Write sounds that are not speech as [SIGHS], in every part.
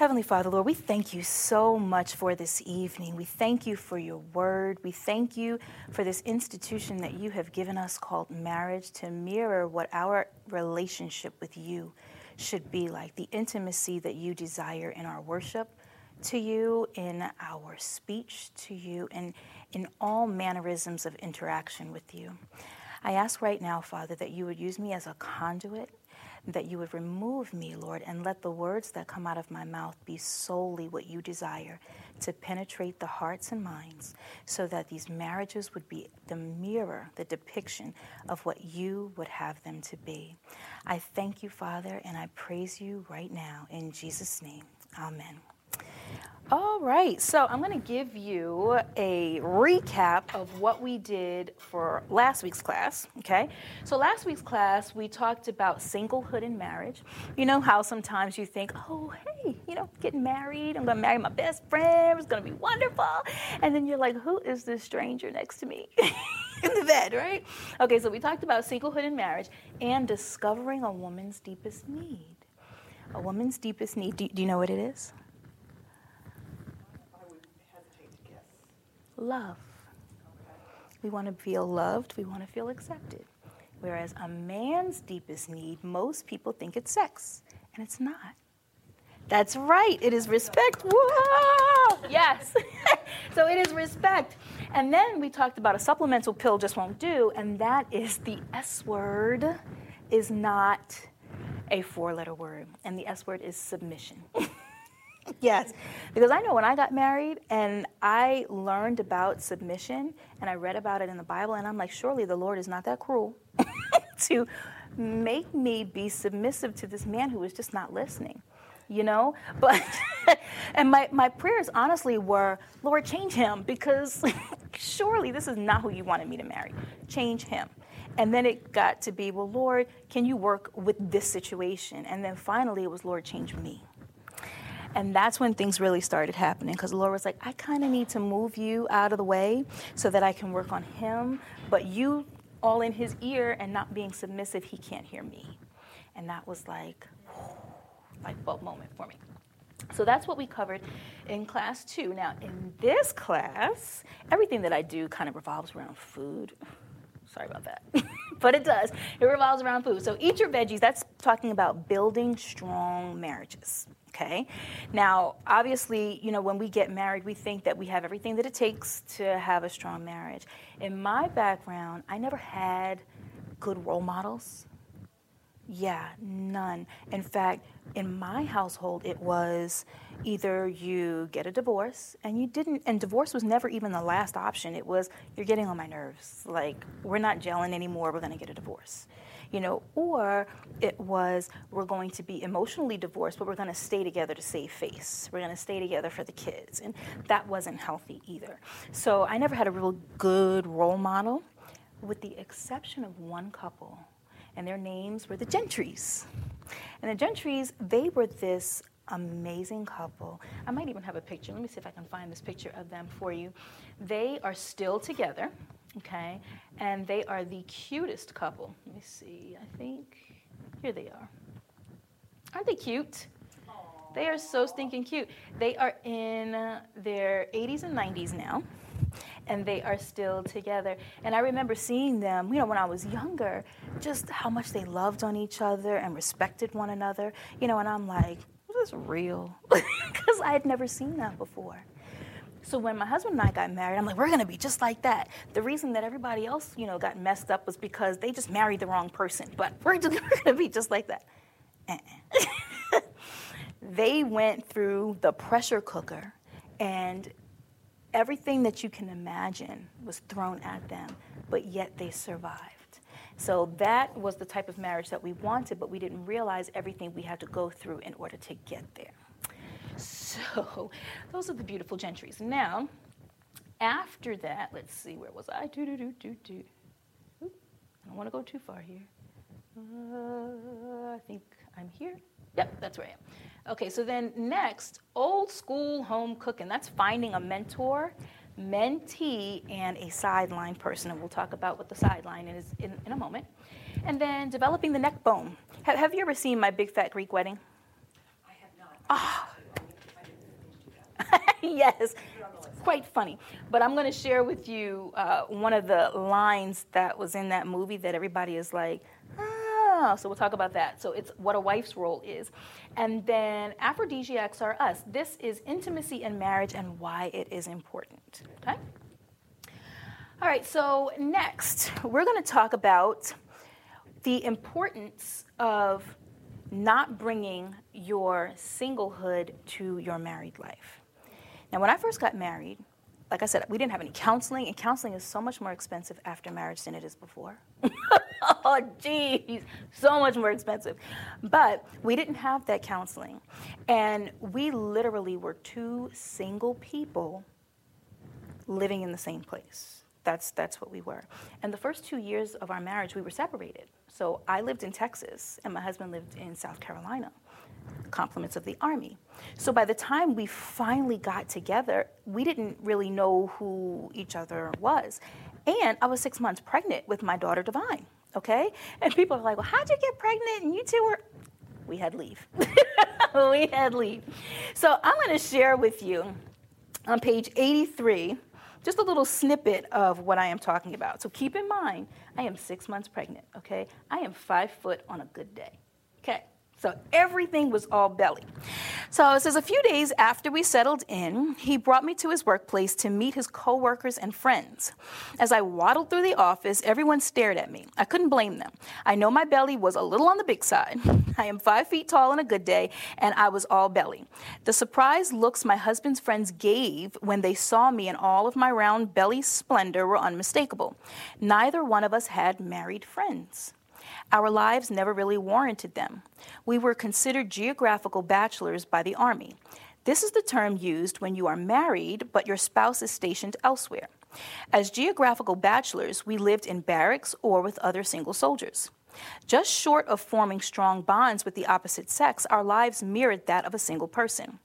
Heavenly Father, Lord, we thank you so much for this evening. We thank you for your word. We thank you for this institution that you have given us called marriage to mirror what our relationship with you should be like, the intimacy that you desire in our worship to you, in our speech to you, and in all mannerisms of interaction with you. I ask right now, Father, that you would use me as a conduit that you would remove me, Lord, and let the words that come out of my mouth be solely what you desire to penetrate the hearts and minds so that these marriages would be the mirror, the depiction of what you would have them to be. I thank you, Father, and I praise you right now in Jesus' name. Amen. All right, so I'm going to give you a recap of what we did for last week's class, okay? So, last week's class, we talked about singlehood and marriage. You know how sometimes you think, oh, hey, you know, getting married, I'm going to marry my best friend, it's going to be wonderful. And then you're like, who is this stranger next to me? [LAUGHS] in the bed, right? Okay, so we talked about singlehood and marriage and discovering a woman's deepest need. A woman's deepest need. Do, do you know what it is? Love. We want to feel loved, we want to feel accepted. Whereas a man's deepest need, most people think it's sex, and it's not. That's right, it is respect. Whoa! Yes. [LAUGHS] so it is respect. And then we talked about a supplemental pill just won't do, and that is the S word is not a four letter word, and the S word is submission. [LAUGHS] [LAUGHS] yes, because I know when I got married and I learned about submission and I read about it in the Bible, and I'm like, surely the Lord is not that cruel [LAUGHS] to make me be submissive to this man who was just not listening. You know, [LAUGHS] but and my, my prayers honestly were, Lord, change him because surely this is not who you wanted me to marry. Change him. And then it got to be, well, Lord, can you work with this situation? And then finally it was, Lord, change me. And that's when things really started happening because Lord was like, I kind of need to move you out of the way so that I can work on him. But you all in his ear and not being submissive, he can't hear me. And that was like, light bulb moment for me. So that's what we covered in class two. Now, in this class, everything that I do kind of revolves around food. Sorry about that. [LAUGHS] but it does. It revolves around food. So eat your veggies. That's talking about building strong marriages. Okay. Now, obviously, you know, when we get married, we think that we have everything that it takes to have a strong marriage. In my background, I never had good role models. Yeah, none. In fact, in my household, it was either you get a divorce and you didn't, and divorce was never even the last option. It was, you're getting on my nerves. Like, we're not gelling anymore, we're gonna get a divorce you know, or it was we're going to be emotionally divorced, but we're going to stay together to save face. We're going to stay together for the kids. And that wasn't healthy either. So I never had a real good role model, with the exception of one couple. And their names were the Gentrys. And the Gentrys, they were this amazing couple. I might even have a picture. Let me see if I can find this picture of them for you. They are still together okay? And they are the cutest couple. Let me see, I think, here they are. Aren't they cute? They are so stinking cute. They are in their 80s and 90s now, and they are still together. And I remember seeing them, you know, when I was younger, just how much they loved on each other and respected one another, you know, and I'm like, this is this real? [LAUGHS] Because I had never seen that before. So when my husband and I got married, I'm like, we're gonna be just like that. The reason that everybody else, you know, got messed up was because they just married the wrong person. But we're, just, [LAUGHS] we're gonna be just like that. Uh-uh. [LAUGHS] they went through the pressure cooker, and everything that you can imagine was thrown at them, but yet they survived. So that was the type of marriage that we wanted, but we didn't realize everything we had to go through in order to get there. So [LAUGHS] those are the beautiful Gentrys. Now, after that, let's see, where was I? Do, do, do, do, do. Oop, I don't want to go too far here. Uh, I think I'm here. Yep, that's where I am. Okay, so then next, old school home cooking. That's finding a mentor, mentee, and a sideline person. And we'll talk about what the sideline is in, in a moment. And then developing the neck bone. Have, have you ever seen my big fat Greek wedding? I have not. Ah, [LAUGHS] yes, quite funny. But I'm going to share with you uh, one of the lines that was in that movie that everybody is like, ah. So we'll talk about that. So it's what a wife's role is. And then aphrodisiacs are us. This is intimacy in marriage and why it is important. Okay? All right, so next, we're going to talk about the importance of not bringing your singlehood to your married life. Now, when I first got married, like I said, we didn't have any counseling, and counseling is so much more expensive after marriage than it is before. [LAUGHS] oh, geez, so much more expensive. But we didn't have that counseling. And we literally were two single people living in the same place. That's, that's what we were. And the first two years of our marriage, we were separated. So I lived in Texas, and my husband lived in South Carolina, compliments of the Army. So by the time we finally got together, we didn't really know who each other was. And I was six months pregnant with my daughter Divine, okay? And people are like, well, how'd you get pregnant? And you two were, we had leave. [LAUGHS] we had leave. So I'm gonna share with you on page 83 just a little snippet of what I am talking about. So keep in mind, I am six months pregnant, okay? I am five foot on a good day, okay? So everything was all belly. So it says a few days after we settled in, he brought me to his workplace to meet his coworkers and friends. As I waddled through the office, everyone stared at me. I couldn't blame them. I know my belly was a little on the big side. [LAUGHS] I am five feet tall on a good day, and I was all belly. The surprised looks my husband's friends gave when they saw me in all of my round belly splendor were unmistakable. Neither one of us had married friends. Our lives never really warranted them. We were considered geographical bachelors by the Army. This is the term used when you are married but your spouse is stationed elsewhere. As geographical bachelors, we lived in barracks or with other single soldiers. Just short of forming strong bonds with the opposite sex, our lives mirrored that of a single person.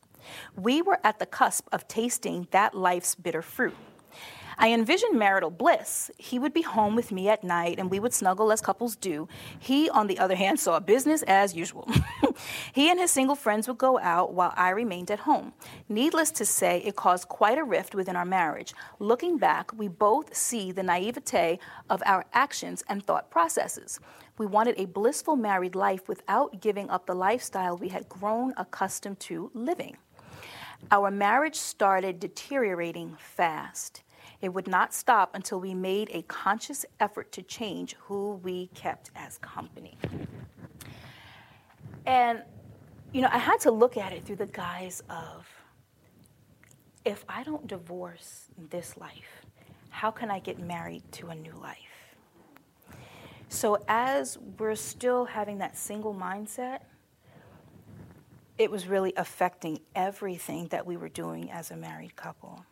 We were at the cusp of tasting that life's bitter fruit. I envisioned marital bliss. He would be home with me at night and we would snuggle as couples do. He, on the other hand, saw business as usual. [LAUGHS] he and his single friends would go out while I remained at home. Needless to say, it caused quite a rift within our marriage. Looking back, we both see the naivete of our actions and thought processes. We wanted a blissful married life without giving up the lifestyle we had grown accustomed to living. Our marriage started deteriorating fast. It would not stop until we made a conscious effort to change who we kept as company. And, you know, I had to look at it through the guise of if I don't divorce this life, how can I get married to a new life? So, as we're still having that single mindset, it was really affecting everything that we were doing as a married couple.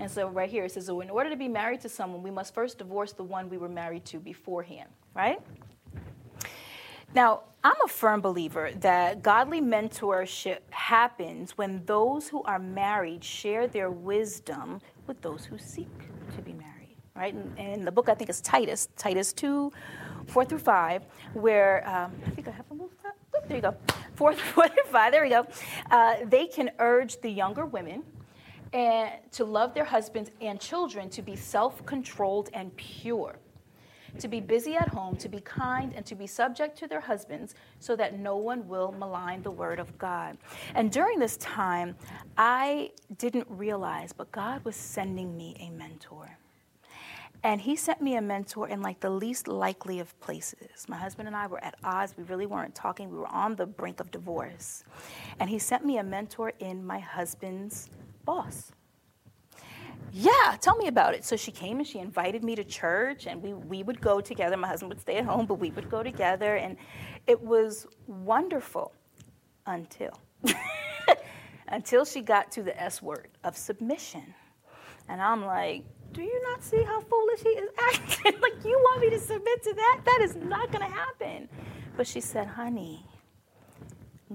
And so right here it says, so in order to be married to someone, we must first divorce the one we were married to beforehand, right? Now, I'm a firm believer that godly mentorship happens when those who are married share their wisdom with those who seek to be married, right? And, and the book I think is Titus, Titus 2, 4 through 5, where um, I think I have a little, there you go, 4, 4 [LAUGHS] through 5, there we go. Uh, they can urge the younger women and to love their husbands and children, to be self controlled and pure, to be busy at home, to be kind, and to be subject to their husbands, so that no one will malign the word of God. And during this time, I didn't realize, but God was sending me a mentor. And he sent me a mentor in like the least likely of places. My husband and I were at odds. We really weren't talking. We were on the brink of divorce. And he sent me a mentor in my husband's boss. Yeah, tell me about it. So she came and she invited me to church, and we, we would go together. My husband would stay at home, but we would go together, and it was wonderful until. [LAUGHS] until she got to the S word of submission. And I'm like, do you not see how foolish he is acting? [LAUGHS] like, you want me to submit to that? That is not going to happen. But she said, honey,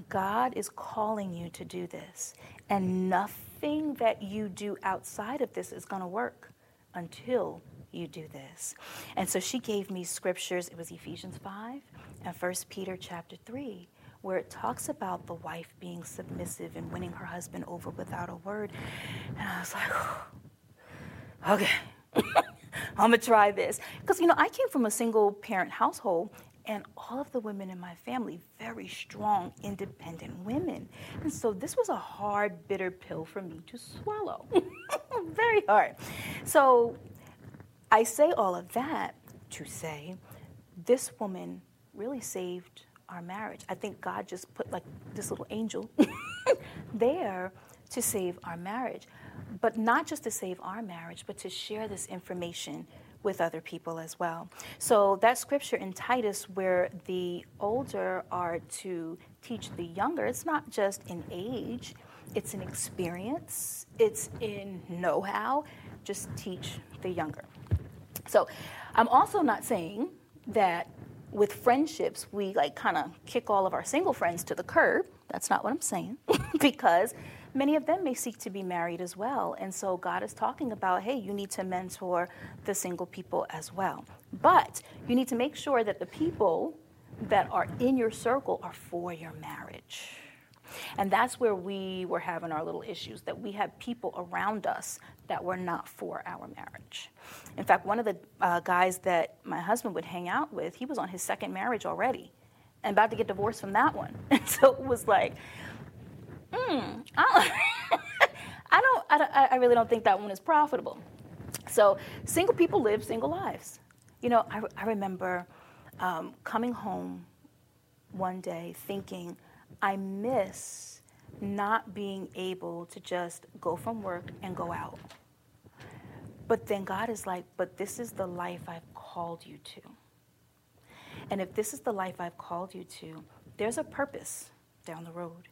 God is calling you to do this, and nothing nothing that you do outside of this is going to work until you do this. And so she gave me scriptures. It was Ephesians 5 and 1 Peter chapter 3, where it talks about the wife being submissive and winning her husband over without a word. And I was like, okay, [LAUGHS] I'm gonna try this. Because, you know, I came from a single parent household, and all of the women in my family, very strong, independent women. And so this was a hard, bitter pill for me to swallow. [LAUGHS] very hard. So I say all of that to say this woman really saved our marriage. I think God just put like this little angel [LAUGHS] there to save our marriage. But not just to save our marriage, but to share this information with other people as well. So that scripture in Titus where the older are to teach the younger, it's not just in age, it's in experience, it's in know-how. Just teach the younger. So I'm also not saying that with friendships we like kind of kick all of our single friends to the curb. That's not what I'm saying [LAUGHS] because many of them may seek to be married as well. And so God is talking about, hey, you need to mentor the single people as well. But you need to make sure that the people that are in your circle are for your marriage. And that's where we were having our little issues that we had people around us that were not for our marriage. In fact, one of the uh, guys that my husband would hang out with, he was on his second marriage already and about to get divorced from that one. [LAUGHS] And so it was like, mm, [LAUGHS] I, don't, I, don't, I, don't, I really don't think that one is profitable. So single people live single lives. You know, I, I remember um, coming home one day thinking, I miss not being able to just go from work and go out. But then God is like, but this is the life I've called you to. And if this is the life I've called you to, there's a purpose down the road.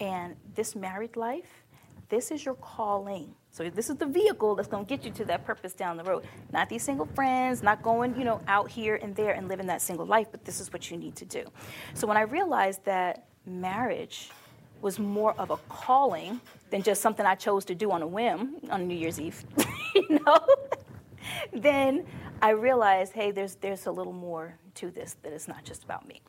And this married life, this is your calling. So this is the vehicle that's going to get you to that purpose down the road. Not these single friends, not going, you know, out here and there and living that single life, but this is what you need to do. So when I realized that marriage was more of a calling than just something I chose to do on a whim on New Year's Eve, [LAUGHS] you know, then I realized, hey, there's there's a little more to this that it's not just about me.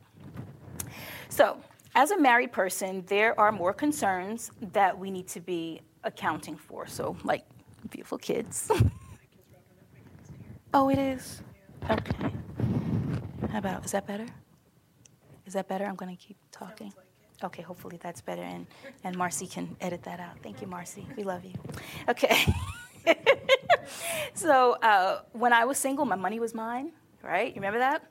So as a married person, there are more concerns that we need to be accounting for. So, like beautiful kids. [LAUGHS] oh, it is? Okay. How about, is that better? Is that better? I'm going to keep talking. Okay, hopefully that's better. And, and Marcy can edit that out. Thank you, Marcy. We love you. Okay. [LAUGHS] so, uh, when I was single, my money was mine, right? You remember that?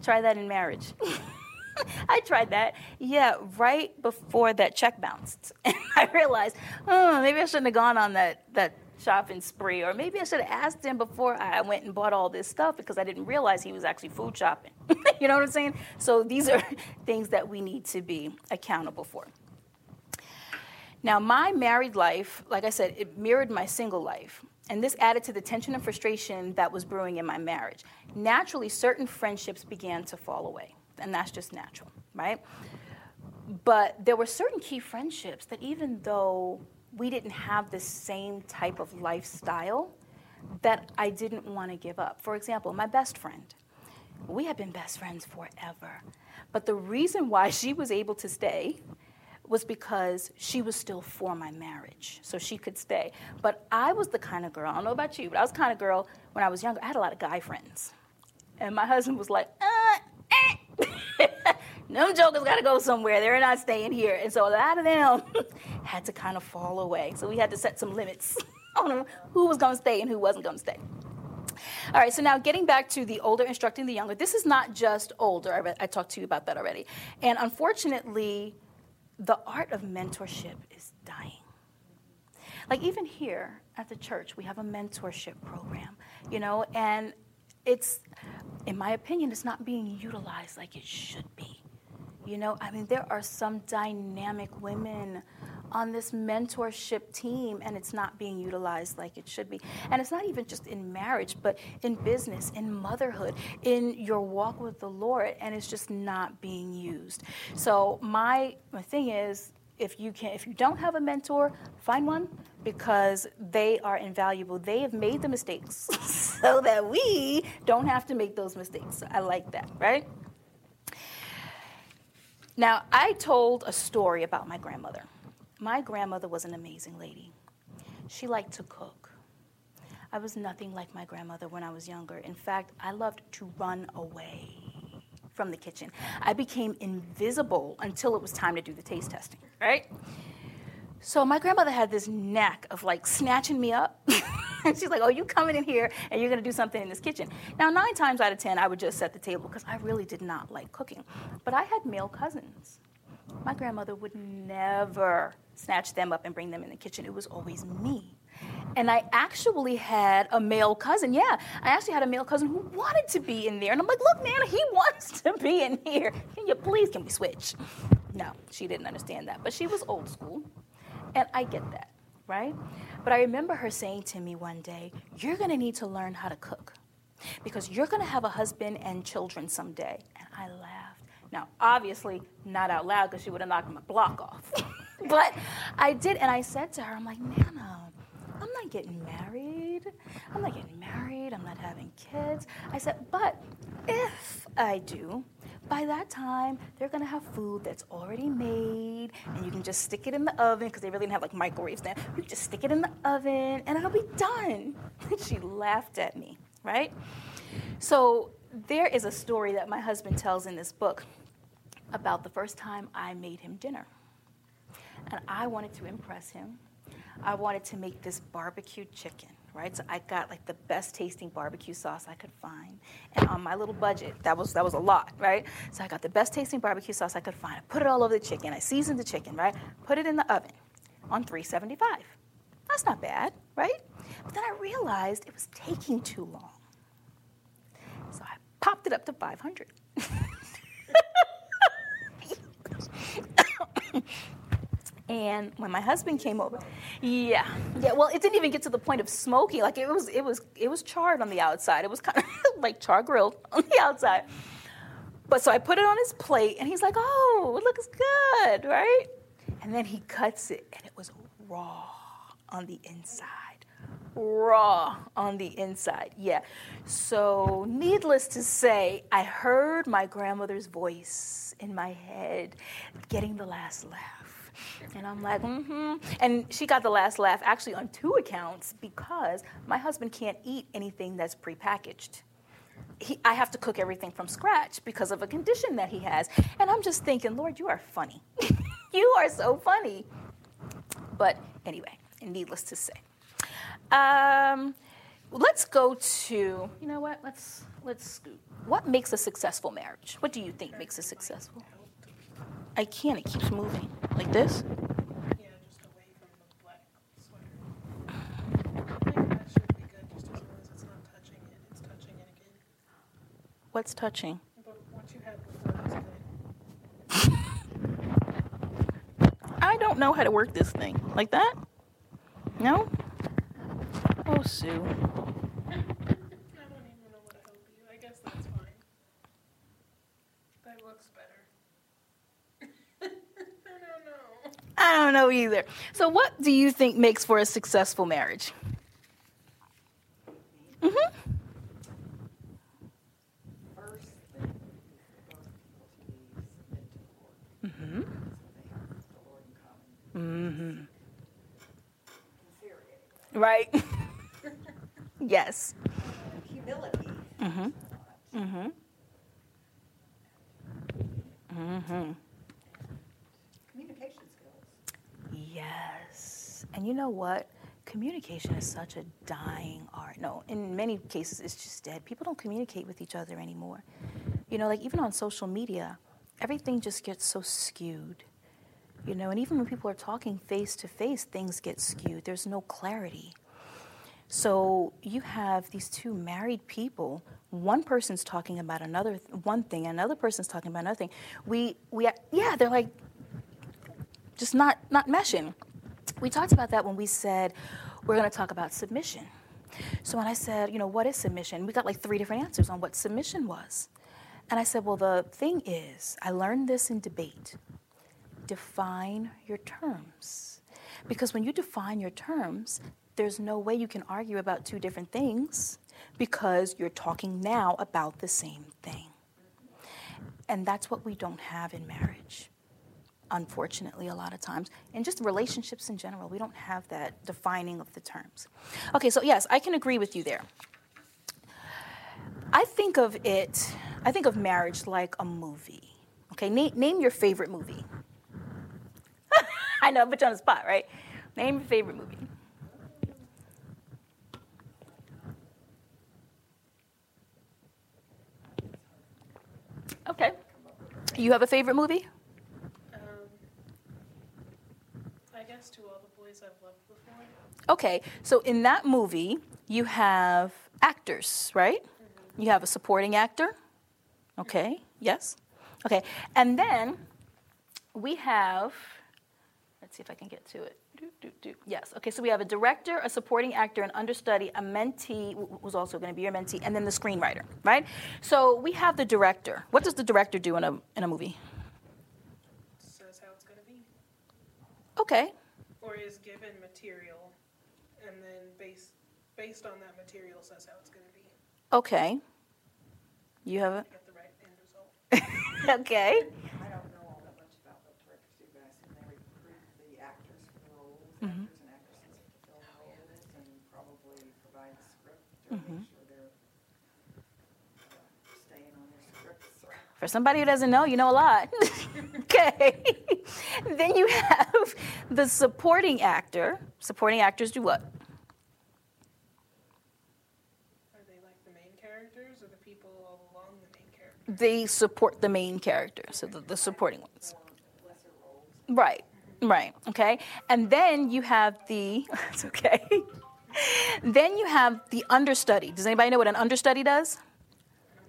Try that in marriage. [LAUGHS] [LAUGHS] I tried that. Yeah, right before that check bounced. [LAUGHS] I realized, oh, maybe I shouldn't have gone on that, that shopping spree, or maybe I should have asked him before I went and bought all this stuff because I didn't realize he was actually food shopping. [LAUGHS] you know what I'm saying? So these are things that we need to be accountable for. Now, my married life, like I said, it mirrored my single life. And this added to the tension and frustration that was brewing in my marriage. Naturally, certain friendships began to fall away and that's just natural, right? But there were certain key friendships that even though we didn't have the same type of lifestyle, that I didn't want to give up. For example, my best friend. We had been best friends forever. But the reason why [LAUGHS] she was able to stay was because she was still for my marriage, so she could stay. But I was the kind of girl, I don't know about you, but I was kind of girl when I was younger, I had a lot of guy friends. And my husband was like, uh, them jokers got to go somewhere. They're not staying here. And so a lot of them [LAUGHS] had to kind of fall away. So we had to set some limits [LAUGHS] on who was going to stay and who wasn't going to stay. All right, so now getting back to the older instructing the younger, this is not just older. I, I talked to you about that already. And unfortunately, the art of mentorship is dying. Like even here at the church, we have a mentorship program, you know, and it's, in my opinion, it's not being utilized like it should be. You know, I mean, there are some dynamic women on this mentorship team and it's not being utilized like it should be. And it's not even just in marriage, but in business, in motherhood, in your walk with the Lord, and it's just not being used. So my, my thing is if you can if you don't have a mentor find one because they are invaluable they have made the mistakes [LAUGHS] so that we don't have to make those mistakes i like that right Now, I told a story about my grandmother. My grandmother was an amazing lady. She liked to cook. I was nothing like my grandmother when I was younger. In fact, I loved to run away from the kitchen. I became invisible until it was time to do the taste testing, right? So my grandmother had this knack of like snatching me up. [LAUGHS] and [LAUGHS] she's like, "Oh, you coming in here and you're gonna do something in this kitchen." Now, nine times out of ten, I would just set the table because I really did not like cooking. But I had male cousins. My grandmother would never snatch them up and bring them in the kitchen. It was always me. And I actually had a male cousin. Yeah, I actually had a male cousin who wanted to be in there. And I'm like, look, man, he [LAUGHS] wants to be in here. Can you please, can we switch? No, she didn't understand that. But she was old school. And I get that, right? But I remember her saying to me one day, You're gonna need to learn how to cook because you're gonna have a husband and children someday. And I laughed. Now, obviously, not out loud because she would have knocked my block off. [LAUGHS] but I did, and I said to her, I'm like, Nana, I'm not getting married. I'm not getting married. I'm not having kids. I said, but if I do, by that time, they're gonna have food that's already made, and you can just stick it in the oven because they really didn't have like microwaves then. You just stick it in the oven, and it'll be done. And [LAUGHS] she laughed at me, right? So there is a story that my husband tells in this book about the first time I made him dinner, and I wanted to impress him. I wanted to make this barbecue chicken right? So I got like the best tasting barbecue sauce I could find. And on my little budget, that was that was a lot, right? So I got the best tasting barbecue sauce I could find. I put it all over the chicken. I seasoned the chicken, right? Put it in the oven on 375. That's not bad, right? But then I realized it was taking too long. So I popped it up to 500. [LAUGHS] And when my husband came over, yeah, yeah. Well, it didn't even get to the point of smoking. Like it was, it was, it was charred on the outside. It was kind of [LAUGHS] like char grilled [LAUGHS] on the outside. But so I put it on his plate, and he's like, "Oh, it looks good, right?" And then he cuts it, and it was raw on the inside. Raw on the inside, yeah. So, needless to say, I heard my grandmother's voice in my head getting the last laugh. And I'm like, mm-hmm. And she got the last laugh actually on two accounts because my husband can't eat anything that's prepackaged. He, I have to cook everything from scratch because of a condition that he has. And I'm just thinking, Lord, you are funny. [LAUGHS] you are so funny. But anyway, needless to say. Um, let's go to, you know what? Let's let's what makes a successful marriage? What do you think makes a successful? I can't. It keeps moving. Like this? What's touching? I don't know how to work this thing. Like that? No? Oh, Sue. I don't even know what to help you. I guess that's fine. That looks better. I don't know either. So, what do you think makes for a successful marriage? Mm-hmm. Mm-hmm. Mm-hmm. Right. [LAUGHS] yes. Humility. Mm-hmm. Mm-hmm. Mm-hmm. Yes. And you know what? Communication is such a dying art. No, in many cases, it's just dead. People don't communicate with each other anymore. You know, like even on social media, everything just gets so skewed. You know, and even when people are talking face to face, things get skewed. There's no clarity. So you have these two married people. One person's talking about another one thing, another person's talking about another thing. We, we, yeah, they're like just not, not meshing. We talked about that when we said we're going to talk about submission. So when I said, you know, what is submission? We got like three different answers on what submission was. And I said, well, the thing is, I learned this in debate. Define your terms. Because when you define your terms, there's no way you can argue about two different things because you're talking now about the same thing. and that's what we don't have in marriage. Unfortunately, a lot of times, and just relationships in general, we don't have that defining of the terms. Okay, so yes, I can agree with you there. I think of it, I think of marriage like a movie. Okay, name, your favorite movie. [LAUGHS] I know, but you on the spot, right? Name your favorite movie. Okay. You have a favorite movie? Um, I guess to all the boys I've loved before. Okay, so in that movie, you have actors, right? You have a supporting actor. Okay, yes. Okay, and then we have, let's see if I can get to it. Do, do, do. Yes, okay, so we have a director, a supporting actor, an understudy, a mentee, wh- who's also going to be your mentee, and then the screenwriter, right? So we have the director. What does the director do in a, in a movie? Says how it's going to be. Okay, Or is given material based, based on that material says how it's going to be okay. You have to get the right end result. [LAUGHS] okay. I don't know all that much about what directors do, but I assume they recruit the actors for the roles, Mhm. actors and actresses to fill the roles, and probably provide the script to Mhm. make sure they're uh, staying on their scripts. For somebody who doesn't know, you know a lot. [LAUGHS] okay. [LAUGHS] then you have the supporting actor. Supporting actors do what? Are they like the main characters or the people all along the main character? They support the main character, so the, the supporting ones. Right, right, okay. And then you have the, [LAUGHS] it's okay. [LAUGHS] then you have the understudy. Does anybody know what an understudy does?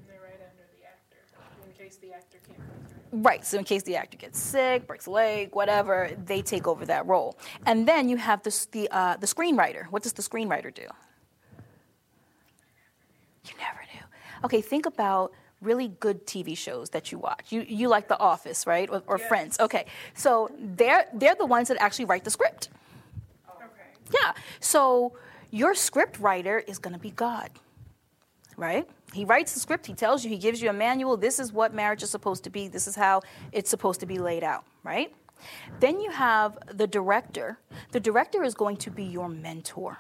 Right under the actor in case the actor can't come through. Right, so in case the actor gets sick, breaks a leg, whatever, they take over that role. And then you have the, the, uh, the screenwriter. What does the screenwriter do? You never knew. Okay, think about really good TV shows that you watch. You, you like The Office, right? Or, or Yes. Friends. Okay, so they're, they're the ones that actually write the script. Okay. Yeah, so your script writer is going to be God, right? He writes the script, he tells you, he gives you a manual. This is what marriage is supposed to be, this is how it's supposed to be laid out, right? Then you have the director. The director is going to be your mentor.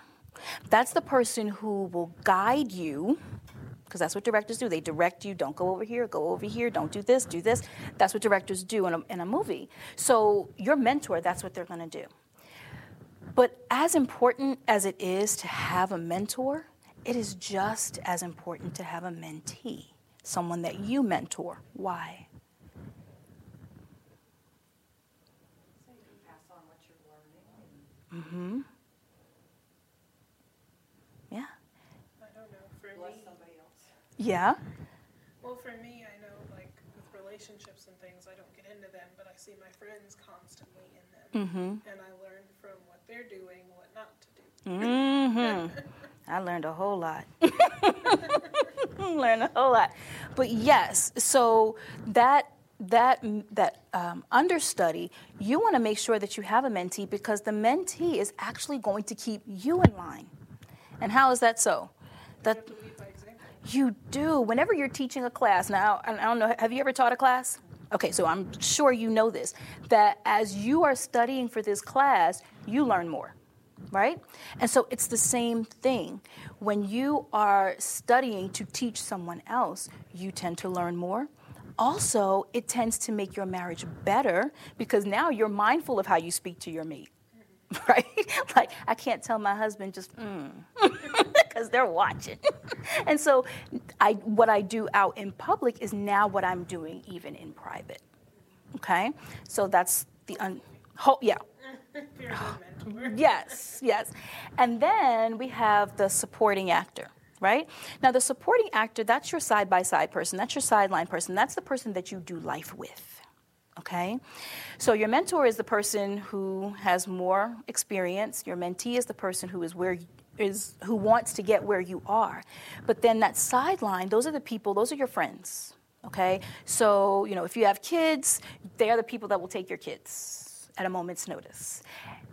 That's the person who will guide you, because that's what directors do. They direct you, don't go over here, go over here, don't do this, do this. That's what directors do in a, in a movie. So, your mentor, that's what they're going to do. But as important as it is to have a mentor, it is just as important to have a mentee, someone that you mentor. Why? So you can pass on what you're learning Mm-hmm. Yeah. I don't know. For bless me, somebody else. Yeah. well, for me, I know like with relationships and things, I don't get into them, but I see my friends constantly in them, Mm-hmm. and I learn from what they're doing, what not to do. Mm-hmm. [LAUGHS] I learned a whole lot. [LAUGHS] learned a whole lot. But yes, so that that that um, understudy, you want to make sure that you have a mentee because the mentee is actually going to keep you in line. And how is that so? That you do. Whenever you're teaching a class, now, I don't know, have you ever taught a class? Okay, so I'm sure you know this that as you are studying for this class, you learn more, right? And so it's the same thing. When you are studying to teach someone else, you tend to learn more. Also, it tends to make your marriage better because now you're mindful of how you speak to your mate [LAUGHS] right? like I can't tell my husband just mm, [LAUGHS] because they're watching. [LAUGHS] and so, I what I do out in public is now what I'm doing even in private. Okay, so that's the un. Ho- yeah. You're a good mentor. Yes, yes. And then we have the supporting actor, right? Now, the supporting actor, that's your side by side person, that's your sideline person, that's the person that you do life with. Okay? So, your mentor is the person who has more experience, your mentee is the person who is where is who wants to get where you are. But then that sideline, those are the people, those are your friends. Okay? So, you know, if you have kids, they are the people that will take your kids at a moment's notice.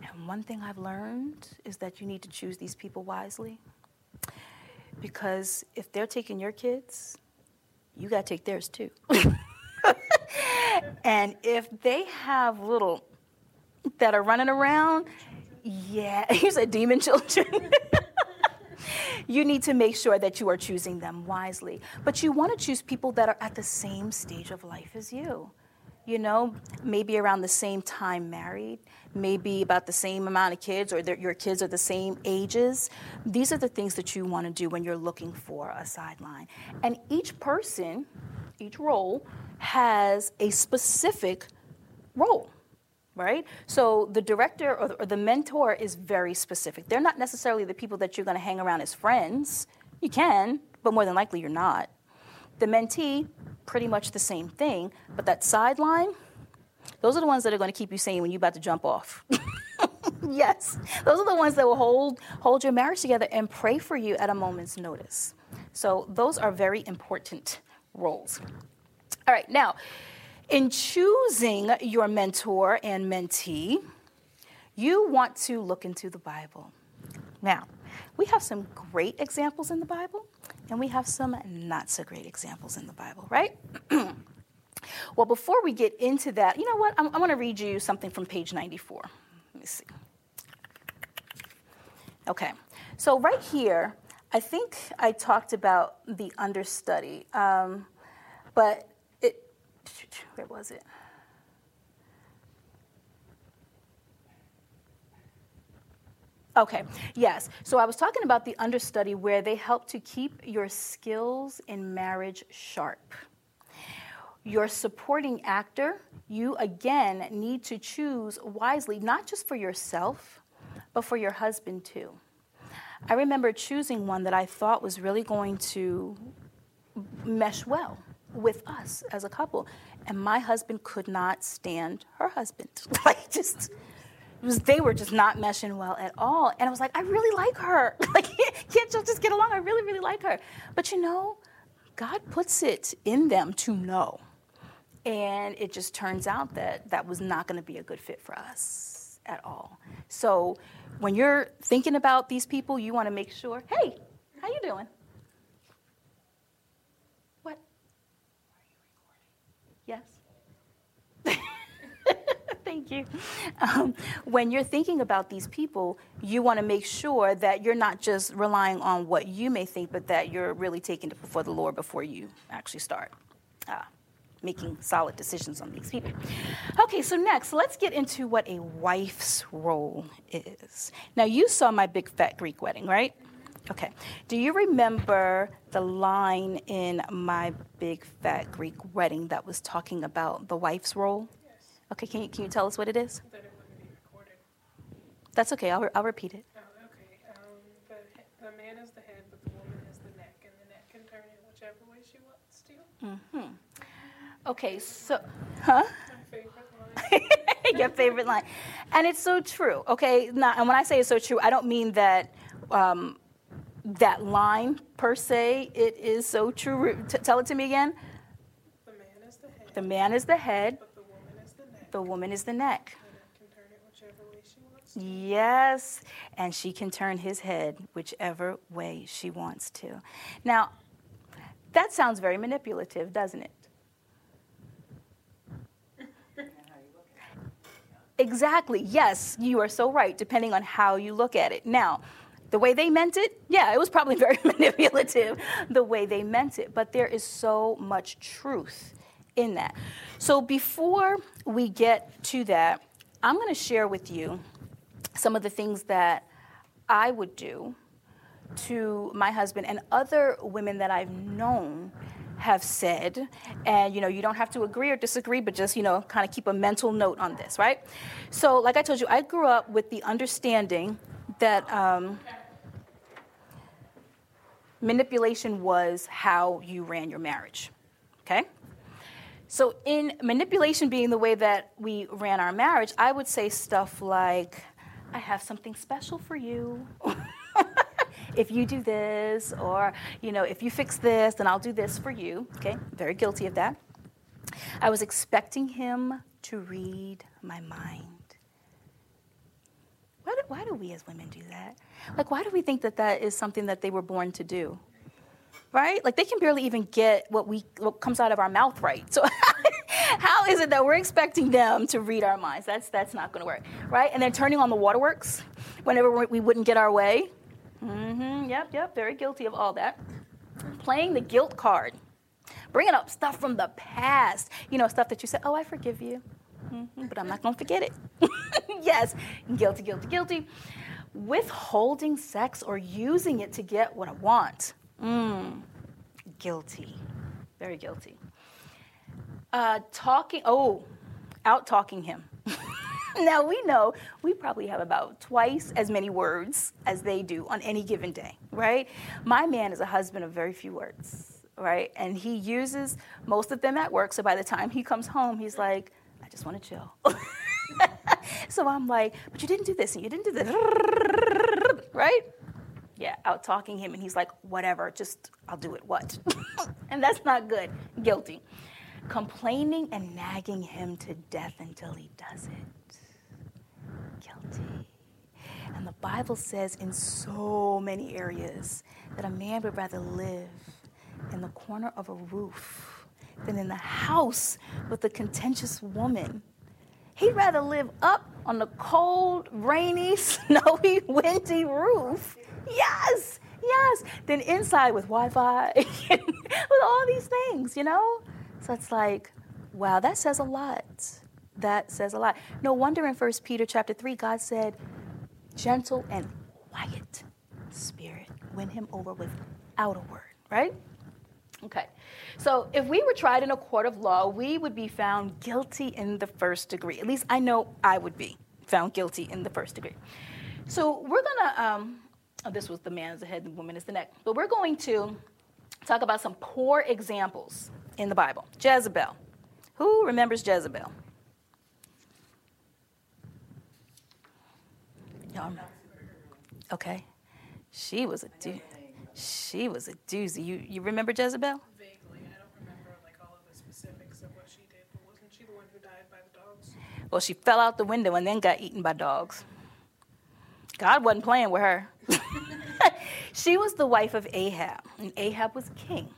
And one thing I've learned is that you need to choose these people wisely. Because if they're taking your kids, you got to take theirs too. [LAUGHS] And if they have little that are running around, yeah, [LAUGHS] you said demon children. [LAUGHS] you need to make sure that you are choosing them wisely. But you want to choose people that are at the same stage of life as you. You know, maybe around the same time married, maybe about the same amount of kids, or your kids are the same ages. These are the things that you want to do when you're looking for a sideline. And each person, each role, has a specific role right? So the director or the, or the, mentor is very specific. They're not necessarily the people that you're going to hang around as friends. You can, but more than likely you're not. The mentee, pretty much the same thing, but that sideline, those are the ones that are going to keep you sane when you're about to jump off. [LAUGHS] yes, those are the ones that will hold hold your marriage together and pray for you at a moment's notice. So those are very important roles. All right, now in choosing your mentor and mentee, you want to look into the Bible. Now, we have some great examples in the Bible, and we have some not so great examples in the Bible, right? [CLEARS THROAT] well, before we get into that, you know what? I'm, I'm going to read you something from page 94. Let me see. Okay, so right here, I think I talked about the understudy, um, but where was it? Okay, yes. So I was talking about the understudy where they help to keep your skills in marriage sharp. Your supporting actor, you again need to choose wisely, not just for yourself, but for your husband too. I remember choosing one that I thought was really going to mesh well with us as a couple. And my husband could not stand her husband. [LAUGHS] like, just. Was, they were just not meshing well at all. And I was like, I really like her. [LAUGHS] like, [LAUGHS] can't you just get along? I really, really like her. But you know, God puts it in them to know. And it just turns out that that was not going to be a good fit for us at all. So when you're thinking about these people, you want to make sure, hey, how you doing? Yes? Thank you. Um, when you're thinking about these people, you want to make sure that you're not just relying on what you may think, but that you're really taking it before the Lord before you actually start uh, making solid decisions on these people. Okay, so next, let's get into what a wife's role is. Now, you saw my big fat Greek wedding, right? Okay. Do you remember the line in My Big Fat Greek Wedding that was talking about the wife's role? Okay, can you, can you tell us what it is? That it wouldn't be recorded. That's okay, I'll, I'll repeat it. Oh, okay. Um, the, the man is the head, but the woman is the neck, and the neck can turn in whichever way she wants to. Mm-hmm. Okay, so, huh? [LAUGHS] My favorite line. [LAUGHS] Your favorite line. And it's so true, okay? Now, and when I say it's so true, I don't mean that. Um, that line per se, it is so true. T- tell it to me again. The man is the head. The man is the head, but the woman is the neck. the woman is the neck. And it can turn it whichever way she wants to. Yes, and she can turn his head whichever way she wants to. Now, that sounds very manipulative, doesn't it? Exactly. Yes, you are so right, depending on how you look at it. Now, the way they meant it, yeah, it was probably [LAUGHS] very manipulative the way they meant it, but there is so much truth in that. So before we get to that, I'm going to share with you some of the things that I would do to my husband and other women that I've known have said and you know you don't have to agree or disagree but just you know kind of keep a mental note on this right so like i told you i grew up with the understanding that um, manipulation was how you ran your marriage. Okay? So, in manipulation being the way that we ran our marriage, I would say stuff like, I have something special for you. [LAUGHS] if you do this, or, you know, if you fix this, then I'll do this for you. Okay? Very guilty of that. I was expecting him to read my mind. Why do, why do we as women do that? Like, why do we think that that is something that they were born to do? Right? Like, they can barely even get what we what comes out of our mouth right. So, [LAUGHS] How is it that we're expecting them to read our minds? That's, that's not going to work, right? And then turning on the waterworks whenever we wouldn't get our way. Mm-hmm, yep, yep, very guilty of all that. Playing the guilt card, bringing up stuff from the past, you know, stuff that you said, oh, I forgive you, mm-hmm, but I'm not going to forget it. [LAUGHS] yes, guilty, guilty, guilty. Withholding sex or using it to get what I want. Mm, guilty, very guilty. Uh, talking, oh, out talking him. [LAUGHS] now we know we probably have about twice as many words as they do on any given day, right? My man is a husband of very few words, right? And he uses most of them at work. So by the time he comes home, he's like, I just want to chill. [LAUGHS] so I'm like, but you didn't do this and you didn't do this, [LAUGHS] right? Yeah, out talking him, and he's like, whatever, just I'll do it. What? [LAUGHS] and that's not good. Guilty complaining and nagging him to death until he does it. Guilty. And the Bible says in so many areas that a man would rather live in the corner of a roof than in the house with a contentious woman. He'd rather live up on the cold, rainy, [LAUGHS] snowy, windy roof. Yes, yes, than inside with Wi Fi, [LAUGHS] with all these things, you know? So it's like, wow, that says a lot. That says a lot. No wonder in 1 Peter chapter 3, God said, gentle and quiet spirit. Win him over without a word, right? Okay. So if we were tried in a court of law, we would be found guilty in the first degree. At least I know I would be found guilty in the first degree. So we're to, um, oh, this was the man is the head the woman is the neck. But we're going to talk about some poor examples in the Bible. Jezebel. Who remembers Jezebel? Y'all Okay. She was a do- she was a doozy. You you remember Jezebel? Vaguely, I don't remember like all of the specifics of what she did, but wasn't she the one died by the dogs? Well, she fell out the window and then got eaten by dogs. God wasn't playing with her. [LAUGHS] she was the wife of Ahab, and Ahab was king.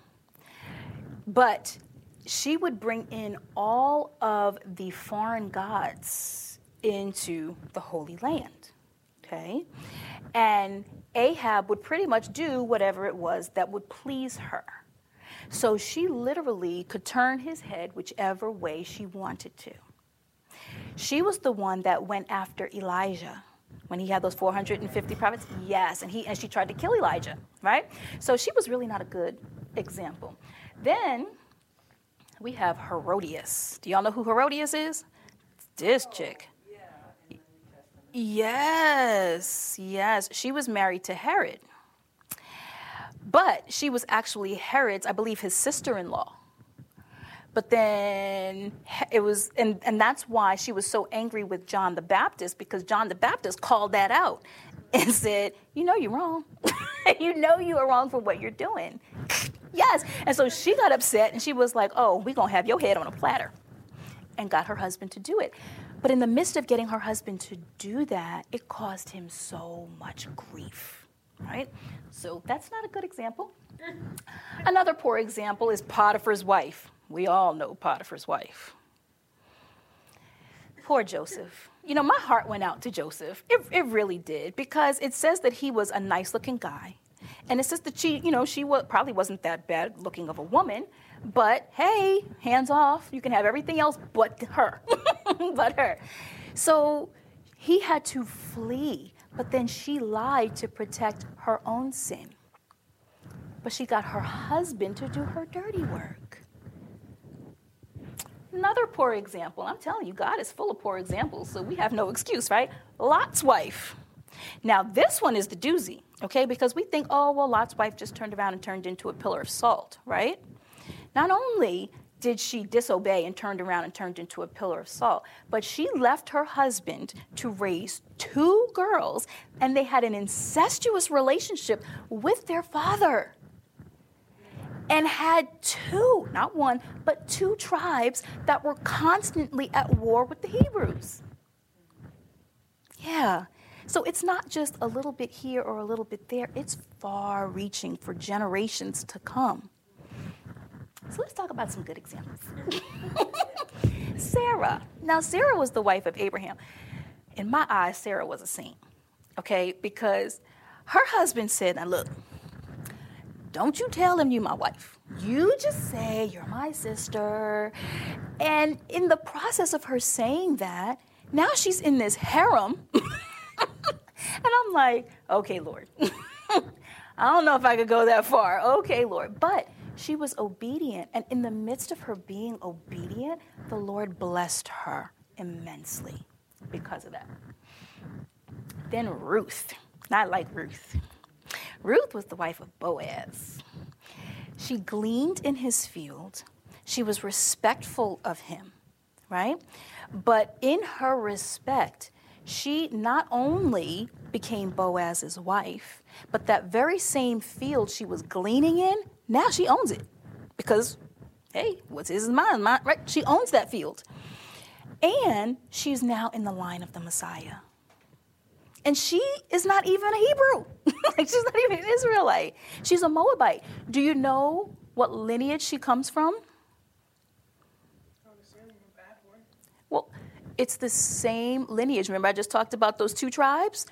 But she would bring in all of the foreign gods into the Holy Land. Okay? And Ahab would pretty much do whatever it was that would please her. So she literally could turn his head whichever way she wanted to. She was the one that went after Elijah when he had those 450 prophets. Yes, and he and she tried to kill Elijah, right? So she was really not a good example. Then we have Herodias. Do y'all know who Herodias is? This chick. Yes, yes. She was married to Herod. But she was actually Herod's, I believe, his sister in law. But then it was, and, and that's why she was so angry with John the Baptist because John the Baptist called that out and said, You know, you're wrong. [LAUGHS] you know, you are wrong for what you're doing. Yes. And so she got upset and she was like, oh, we're going to have your head on a platter. And got her husband to do it. But in the midst of getting her husband to do that, it caused him so much grief, right? So that's not a good example. Another poor example is Potiphar's wife. We all know Potiphar's wife. Poor Joseph. You know, my heart went out to Joseph. It, it really did because it says that he was a nice looking guy. And it says that she, you know, she probably wasn't that bad looking of a woman, but hey, hands off. You can have everything else but her, [LAUGHS] but her. So he had to flee, but then she lied to protect her own sin. But she got her husband to do her dirty work. Another poor example. I'm telling you, God is full of poor examples, so we have no excuse, right? Lot's wife. Now, this one is the doozy, okay? Because we think, oh, well, Lot's wife just turned around and turned into a pillar of salt, right? Not only did she disobey and turned around and turned into a pillar of salt, but she left her husband to raise two girls, and they had an incestuous relationship with their father. And had two, not one, but two tribes that were constantly at war with the Hebrews. Yeah. So it's not just a little bit here or a little bit there, it's far reaching for generations to come. So let's talk about some good examples. [LAUGHS] Sarah. Now, Sarah was the wife of Abraham. In my eyes, Sarah was a saint, okay? Because her husband said, Now look, don't you tell him you're my wife. You just say you're my sister. And in the process of her saying that, now she's in this harem. [LAUGHS] and I'm like, okay, Lord. [LAUGHS] I don't know if I could go that far. Okay, Lord. But she was obedient. And in the midst of her being obedient, the Lord blessed her immensely because of that. Then Ruth. Not like Ruth. Ruth was the wife of Boaz. She gleaned in his field. She was respectful of him, right? But in her respect, she not only became Boaz's wife, but that very same field she was gleaning in, now she owns it. Because, hey, what's his is mine, mine, right? She owns that field. And she's now in the line of the Messiah. And she is not even a Hebrew. [LAUGHS] like she's not even an Israelite. She's a Moabite. Do you know what lineage she comes from? Well, it's the same lineage. Remember, I just talked about those two tribes?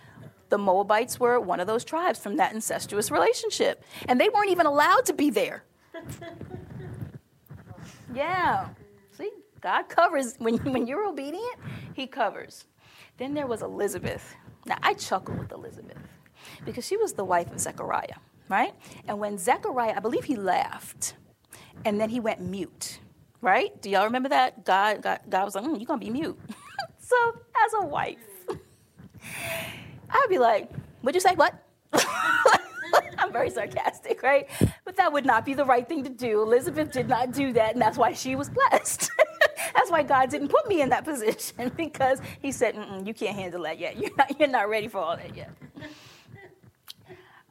The Moabites were one of those tribes from that incestuous relationship. And they weren't even allowed to be there. [LAUGHS] yeah. See, God covers. When, when you're obedient, He covers. Then there was Elizabeth. Now, I chuckle with Elizabeth because she was the wife of Zechariah, right? And when Zechariah, I believe he laughed, and then he went mute, right? Do y'all remember that? God, God, God was like, mm, you're going to be mute. [LAUGHS] so, as a wife, I'd be like, would you say what? [LAUGHS] I'm very sarcastic, right? But that would not be the right thing to do. Elizabeth did not do that, and that's why she was blessed. [LAUGHS] that's why God didn't put me in that position [LAUGHS] because He said, "You can't handle that yet. You're not, you're not ready for all that yet."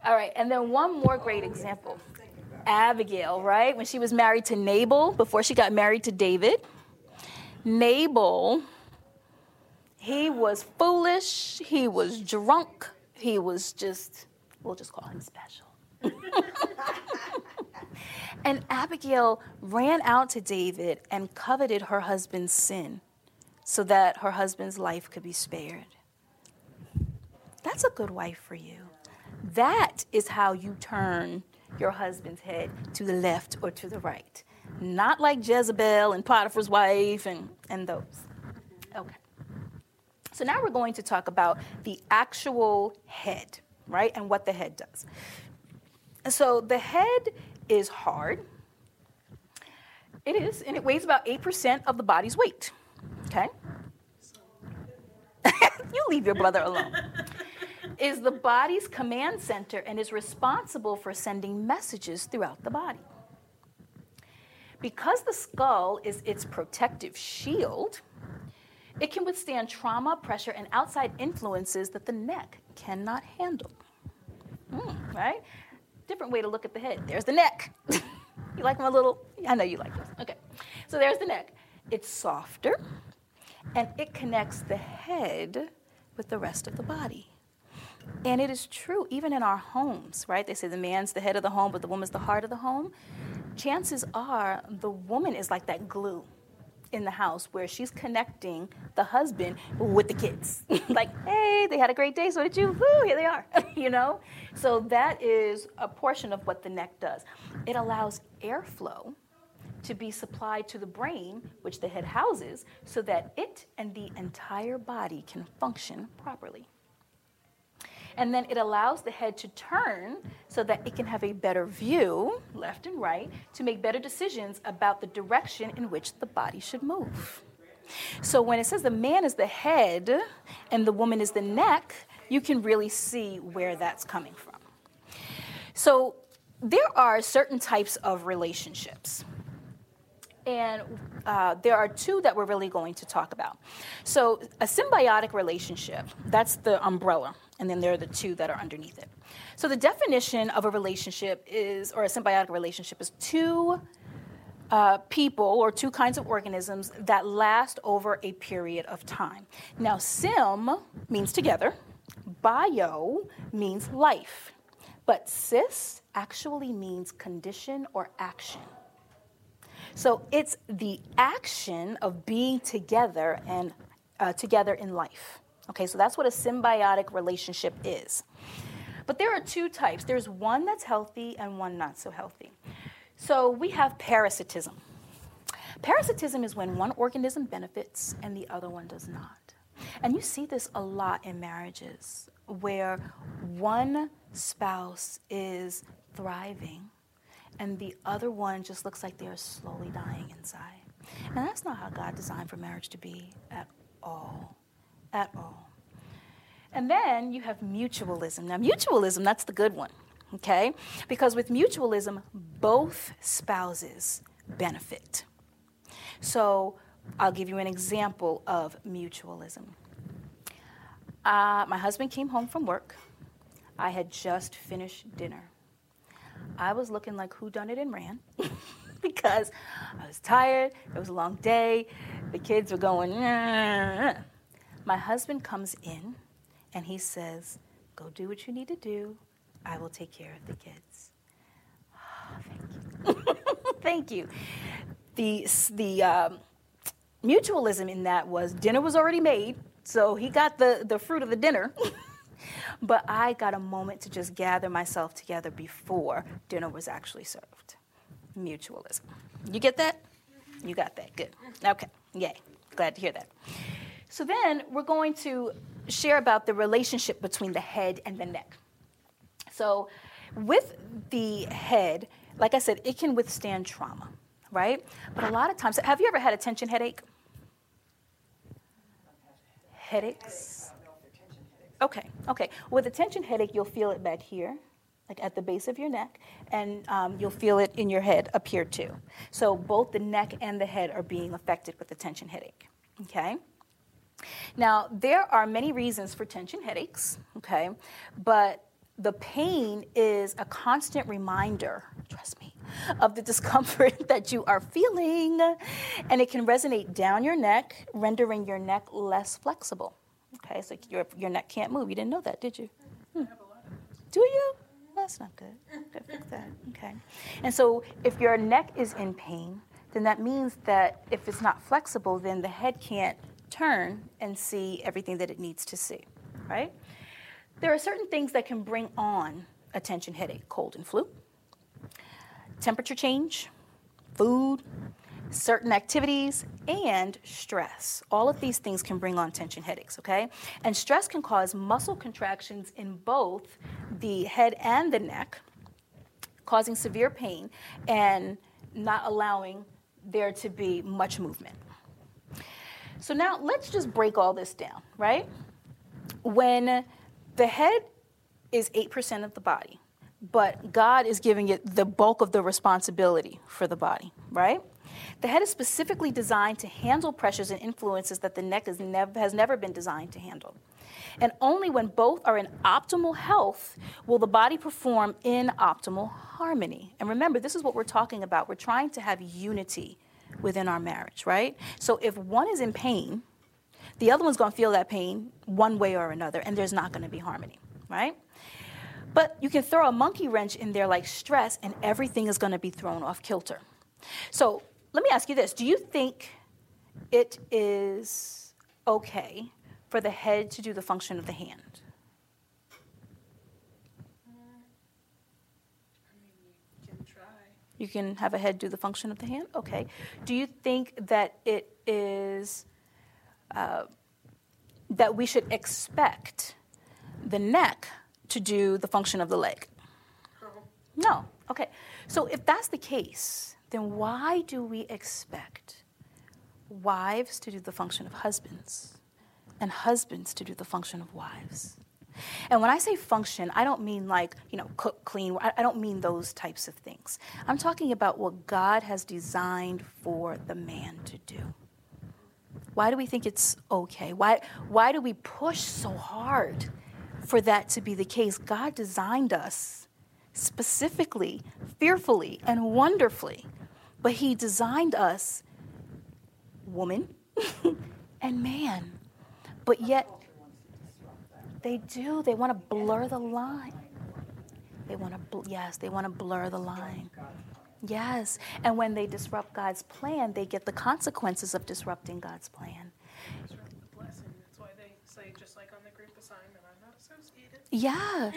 All right, and then one more great example Abigail, right? When she was married to Nabal before she got married to David. Nabal, he was foolish, he was drunk, he was just, we'll just call him special. [LAUGHS] and Abigail ran out to David and coveted her husband's sin so that her husband's life could be spared. That's a good wife for you. That is how you turn your husband's head to the left or to the right. Not like Jezebel and Potiphar's wife and, and those. Okay. So now we're going to talk about the actual head, right? And what the head does. So the head is hard. It is, and it weighs about 8% of the body's weight. Okay? [LAUGHS] you leave your brother alone is the body's command center and is responsible for sending messages throughout the body. Because the skull is its protective shield, it can withstand trauma, pressure, and outside influences that the neck cannot handle. Mm, right? Different way to look at the head. There's the neck. [LAUGHS] you like my little, I know you like this. Okay. So there's the neck. It's softer and it connects the head with the rest of the body. And it is true, even in our homes, right? They say the man's the head of the home, but the woman's the heart of the home. Chances are the woman is like that glue in the house where she's connecting the husband with the kids. [LAUGHS] like, hey, they had a great day, so did you? Woo, here they are, [LAUGHS] you know? So that is a portion of what the neck does. It allows airflow to be supplied to the brain, which the head houses, so that it and the entire body can function properly. And then it allows the head to turn so that it can have a better view, left and right, to make better decisions about the direction in which the body should move. So when it says the man is the head and the woman is the neck, you can really see where that's coming from. So there are certain types of relationships. And uh, there are two that we're really going to talk about. So, a symbiotic relationship, that's the umbrella and then there are the two that are underneath it. So the definition of a relationship is, or a symbiotic relationship, is two uh, people or two kinds of organisms that last over a period of time. Now, sim means together, bio means life, but cis actually means condition or action. So it's the action of being together and uh, together in life. Okay, so that's what a symbiotic relationship is. But there are two types there's one that's healthy and one not so healthy. So we have parasitism. Parasitism is when one organism benefits and the other one does not. And you see this a lot in marriages where one spouse is thriving and the other one just looks like they're slowly dying inside. And that's not how God designed for marriage to be at all. At all. And then you have mutualism. Now, mutualism, that's the good one, okay? Because with mutualism, both spouses benefit. So I'll give you an example of mutualism. Uh, my husband came home from work. I had just finished dinner. I was looking like who done it and ran [LAUGHS] because I was tired. It was a long day. The kids were going. Nah. My husband comes in and he says, "Go do what you need to do. I will take care of the kids." Oh, [SIGHS] thank you. [LAUGHS] thank you. The the um, mutualism in that was dinner was already made, so he got the the fruit of the dinner. [LAUGHS] but I got a moment to just gather myself together before dinner was actually served. Mutualism. You get that? You got that. Good. Okay. Yay. Glad to hear that. So then we're going to share about the relationship between the head and the neck. So with the head, like I said, it can withstand trauma, right? But a lot of times, have you ever had a tension headache? Headaches? Okay, okay. With a tension headache, you'll feel it back here, like at the base of your neck, and um, you'll feel it in your head up here too. So both the neck and the head are being affected with the tension headache. Okay? Now, there are many reasons for tension headaches, okay? But the pain is a constant reminder, trust me, of the [LAUGHS] discomfort that you are feeling, and it can resonate down your neck, rendering your neck less flexible. Okay, so your, your neck can't move. You didn't know that, did you? Hmm. Do you? that's not good. Okay, fix that. Okay. And so if your neck is in pain, then that means that if it's not flexible, then the head can't turn and see everything that it needs to see, right? There are certain things that can bring on attention headache cold and flu, temperature change, food, certain activities, and stress. All of these things can bring on tension headaches, okay? And stress can cause muscle contractions in both the head and the neck, causing severe pain and not allowing there to be much movement. So now let's just break all this down, right? When the head is 8% of the body, but God is giving it the bulk of the responsibility for the body, right? The head is specifically designed to handle pressures and influences that the neck nev- has never been designed to handle. And only when both are in optimal health will the body perform in optimal harmony. And remember, this is what we're talking about. We're trying to have unity within our marriage, right? So if one is in pain, the other one's going to feel that pain one way or another, and there's not going to be harmony, right? But you can throw a monkey wrench in there like stress, and everything is going to be thrown off kilter. So let me ask you this Do you think it is okay for the head to do the function of the hand? You can have a head do the function of the hand? Okay. Do you think that it is, uh, that we should expect the neck to do the function of the leg? No. Okay. So if that's the case, then why do we expect wives to do the function of husbands and husbands to do the function of wives? And when I say function, I don't mean like, you know, cook, clean. I don't mean those types of things. I'm talking about what God has designed for the man to do. Why do we think it's okay? Why, why do we push so hard for that to be the case? God designed us specifically, fearfully, and wonderfully but He designed us woman [LAUGHS] and man. But yet, they do. They want to blur the line. They want to, bl- yes, they want to blur the line. Yes. And when they disrupt God's plan, they get the consequences of disrupting God's plan. Disrupt the blessing. That's why they say, just like on the group assignment, I'm not associated. Yeah,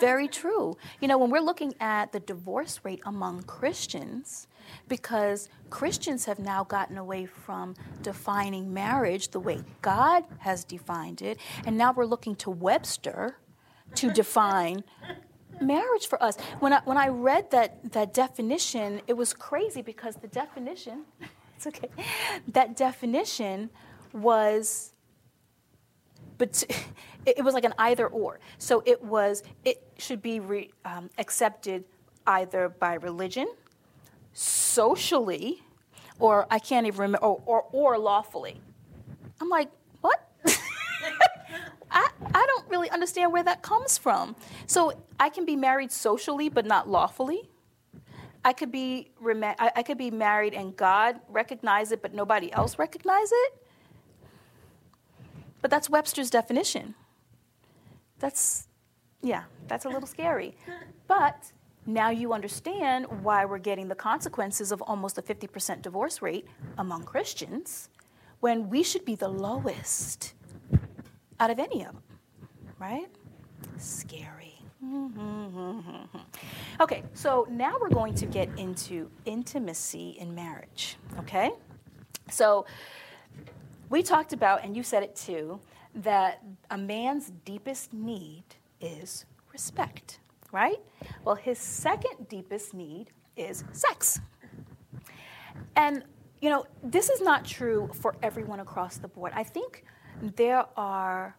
very true. You know, when we're looking at the divorce rate among Christians, because Christians have now gotten away from defining marriage the way God has defined it, and now we're looking to Webster to [LAUGHS] define marriage for us. When I, when I read that, that definition, it was crazy because the definition, [LAUGHS] it's okay, that definition was but [LAUGHS] it, was like an either or. So it was it should be re, um, accepted either by religion, socially, or I can't even remember, or, or, or lawfully. I'm like, what? [LAUGHS] I, I don't really understand where that comes from. So I can be married socially but not lawfully. I could be rema- I, I could be married and God recognize it but nobody else recognize it. But that's Webster's definition. That's yeah, that's a little scary. But now you understand why we're getting the consequences of almost a 50% divorce rate among Christians when we should be the lowest out of any of them, right? Scary. Mm-hmm. Okay, so now we're going to get into intimacy in marriage, okay? So we talked about, and you said it too, that a man's deepest need is respect, right? Well, his second deepest need is sex. And, you know, this is not true for everyone across the board. I think there are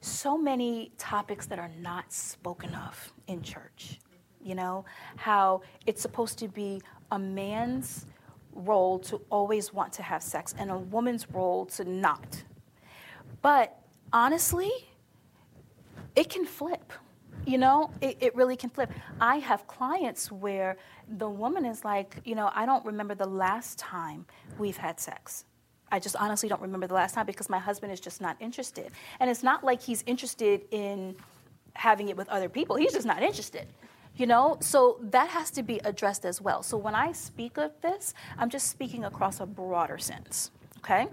so many topics that are not spoken of in church. You know, how it's supposed to be a man's role to always want to have sex and a woman's role to not. But honestly, it can flip. You know, it, it really can flip. I have clients where the woman is like, you know, I don't remember the last time we've had sex. I just honestly don't remember the last time because my husband is just not interested. And it's not like he's interested in having it with other people, he's just not interested. You know, so that has to be addressed as well. So when I speak of this, I'm just speaking across a broader sense. Okay?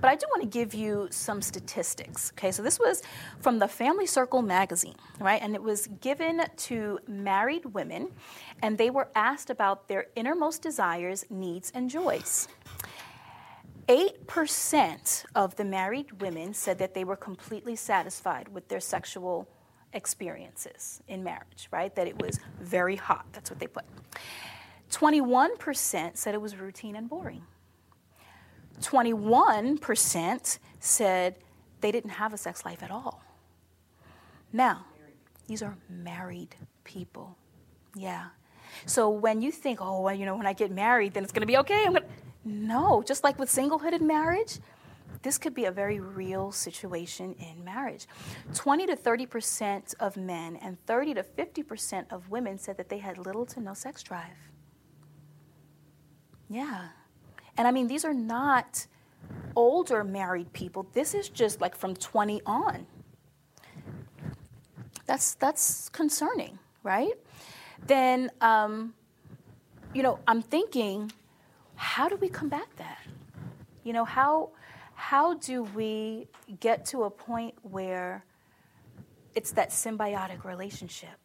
But I do want to give you some statistics. Okay, so this was from the Family Circle magazine, right? And it was given to married women, and they were asked about their innermost desires, needs, and joys. 8% of the married women said that they were completely satisfied with their sexual experiences in marriage, right? That it was very hot. That's what they put. 21% said it was routine and boring. 21% said they didn't have a sex life at all. Now, these are married people. Yeah. So when you think, oh, well, you know, when I get married, then it's going to be okay. No, just like with single-headed marriage, this could be a very real situation in marriage. 20 to 30% of men and 30 to 50% of women said that they had little to no sex drive. Yeah. And I mean, these are not older married people. This is just like from 20 on. That's, that's concerning, right? Then, um, you know, I'm thinking, how do we combat that? You know, how, how do we get to a point where it's that symbiotic relationship?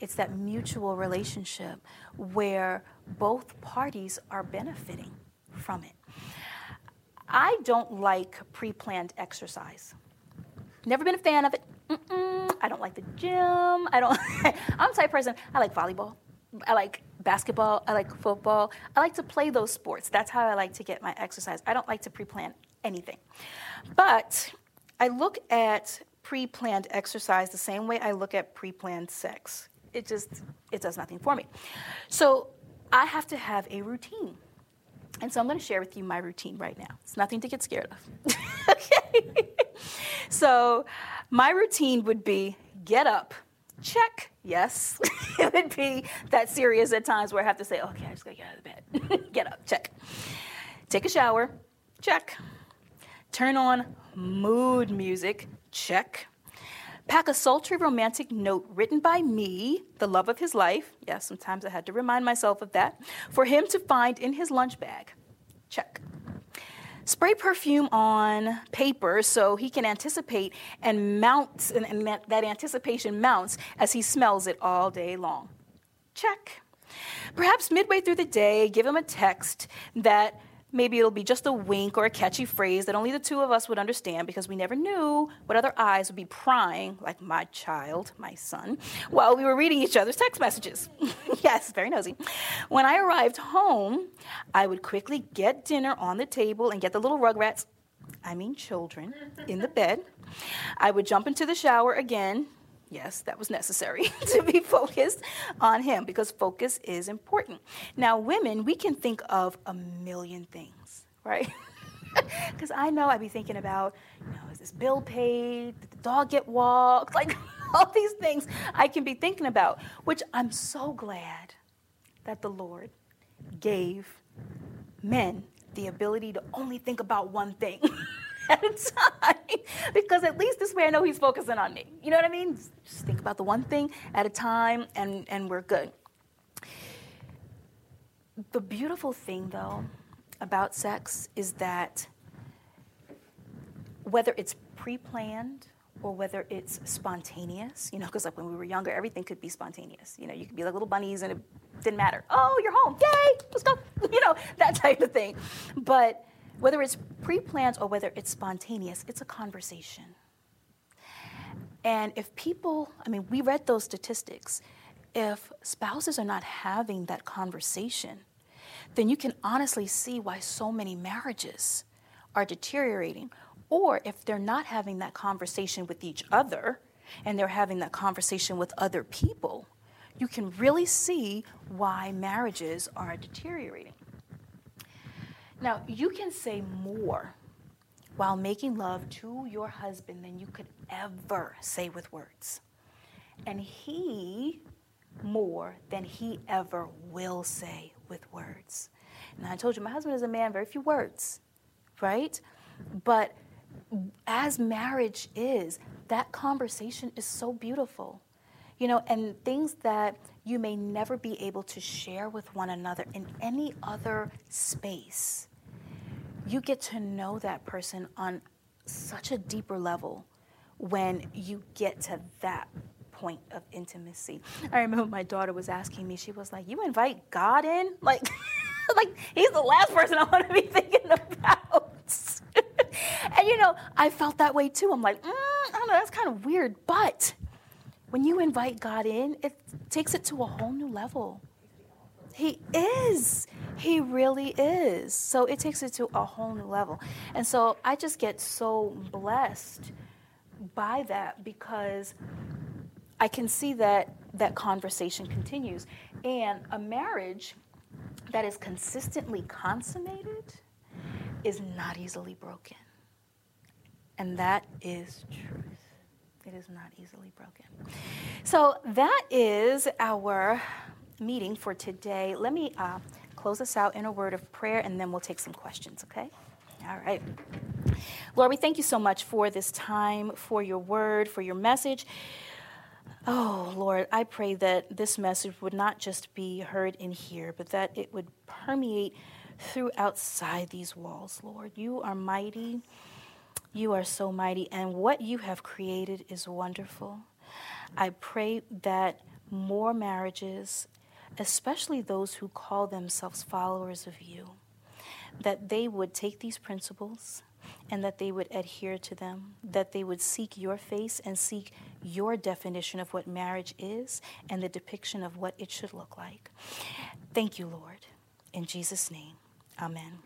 It's that mutual relationship where both parties are benefiting from it. I don't like pre planned exercise. Never been a fan of it. Mm-mm. I don't like the gym. I don't. [LAUGHS] I'm type person. I like volleyball. I like basketball. I like football. I like to play those sports. That's how I like to get my exercise. I don't like to pre plan anything. But I look at pre planned exercise the same way I look at pre planned sex. It just it does nothing for me. So I have to have a routine. And so I'm going to share with you my routine right now. It's nothing to get scared of. [LAUGHS] okay. so my routine would be get up, check, yes. [LAUGHS] it would be that serious at times where I have to say, okay, I just got to get out of bed. [LAUGHS] get up, check. Take a shower, check. Turn on mood music, check. Pack a sultry romantic note written by me, the love of his life. Yes, sometimes I had to remind myself of that, for him to find in his lunch bag. Check. Spray perfume on paper so he can anticipate and mount, and, and that anticipation mounts as he smells it all day long. Check. Perhaps midway through the day, give him a text that maybe it'll be just a wink or a catchy phrase that only the two of us would understand because we never knew what other eyes would be prying, like my child, my son, while we were reading each other's text messages. [LAUGHS] yes, very nosy. When I arrived home, I would quickly get dinner on the table and get the little rugrats, I mean children, in the bed. I would jump into the shower again, Yes, that was necessary [LAUGHS] to be focused on him because focus is important. Now, women, we can think of a million things, right? [LAUGHS] Because I know I'd be thinking about, you know, is this bill paid? Did the dog get walked? [LAUGHS] Like all these things I can be thinking about, which I'm so glad that the Lord gave men the ability to only think about one thing. At a time [LAUGHS] because at least this way I know he's focusing on me. You know what I mean? Just think about the one thing at a time and, and we're good. The beautiful thing, though, about sex is that whether it's pre planned or whether it's spontaneous, you know, because like when we were younger, everything could be spontaneous. You know, you could be like little bunnies and it didn't matter. Oh, you're home. Yay, let's go. [LAUGHS] You know, that type of thing. But whether it's pre planned or whether it's spontaneous, it's a conversation. And if people, I mean, we read those statistics. If spouses are not having that conversation, then you can honestly see why so many marriages are deteriorating. Or if they're not having that conversation with each other and they're having that conversation with other people, you can really see why marriages are deteriorating. Now, you can say more while making love to your husband than you could ever say with words. And he more than he ever will say with words. And I told you, my husband is a man, very few words, right? But as marriage is, that conversation is so beautiful. You know, and things that you may never be able to share with one another in any other space you get to know that person on such a deeper level when you get to that point of intimacy. I remember my daughter was asking me, she was like, You invite God in? Like, [LAUGHS] like he's the last person I want to be thinking about. [LAUGHS] and you know, I felt that way too. I'm like, mm, I don't know, that's kind of weird. But when you invite God in, it takes it to a whole new level. He is. He really is. So it takes it to a whole new level. And so I just get so blessed by that because I can see that that conversation continues. And a marriage that is consistently consummated is not easily broken. And that is truth. It is not easily broken. So that is our meeting for today. Let me uh, close us out in a word of prayer and then we'll take some questions, okay? All right. Lord, we thank you so much for this time, for your word, for your message. Oh, Lord, I pray that this message would not just be heard in here, but that it would permeate through outside these walls, Lord. You are mighty. You are so mighty, and what you have created is wonderful. I pray that more marriages especially those who call themselves followers of you, that they would take these principles and that they would adhere to them, that they would seek your face and seek your definition of what marriage is and the depiction of what it should look like. Thank you, Lord. In Jesus' name, amen.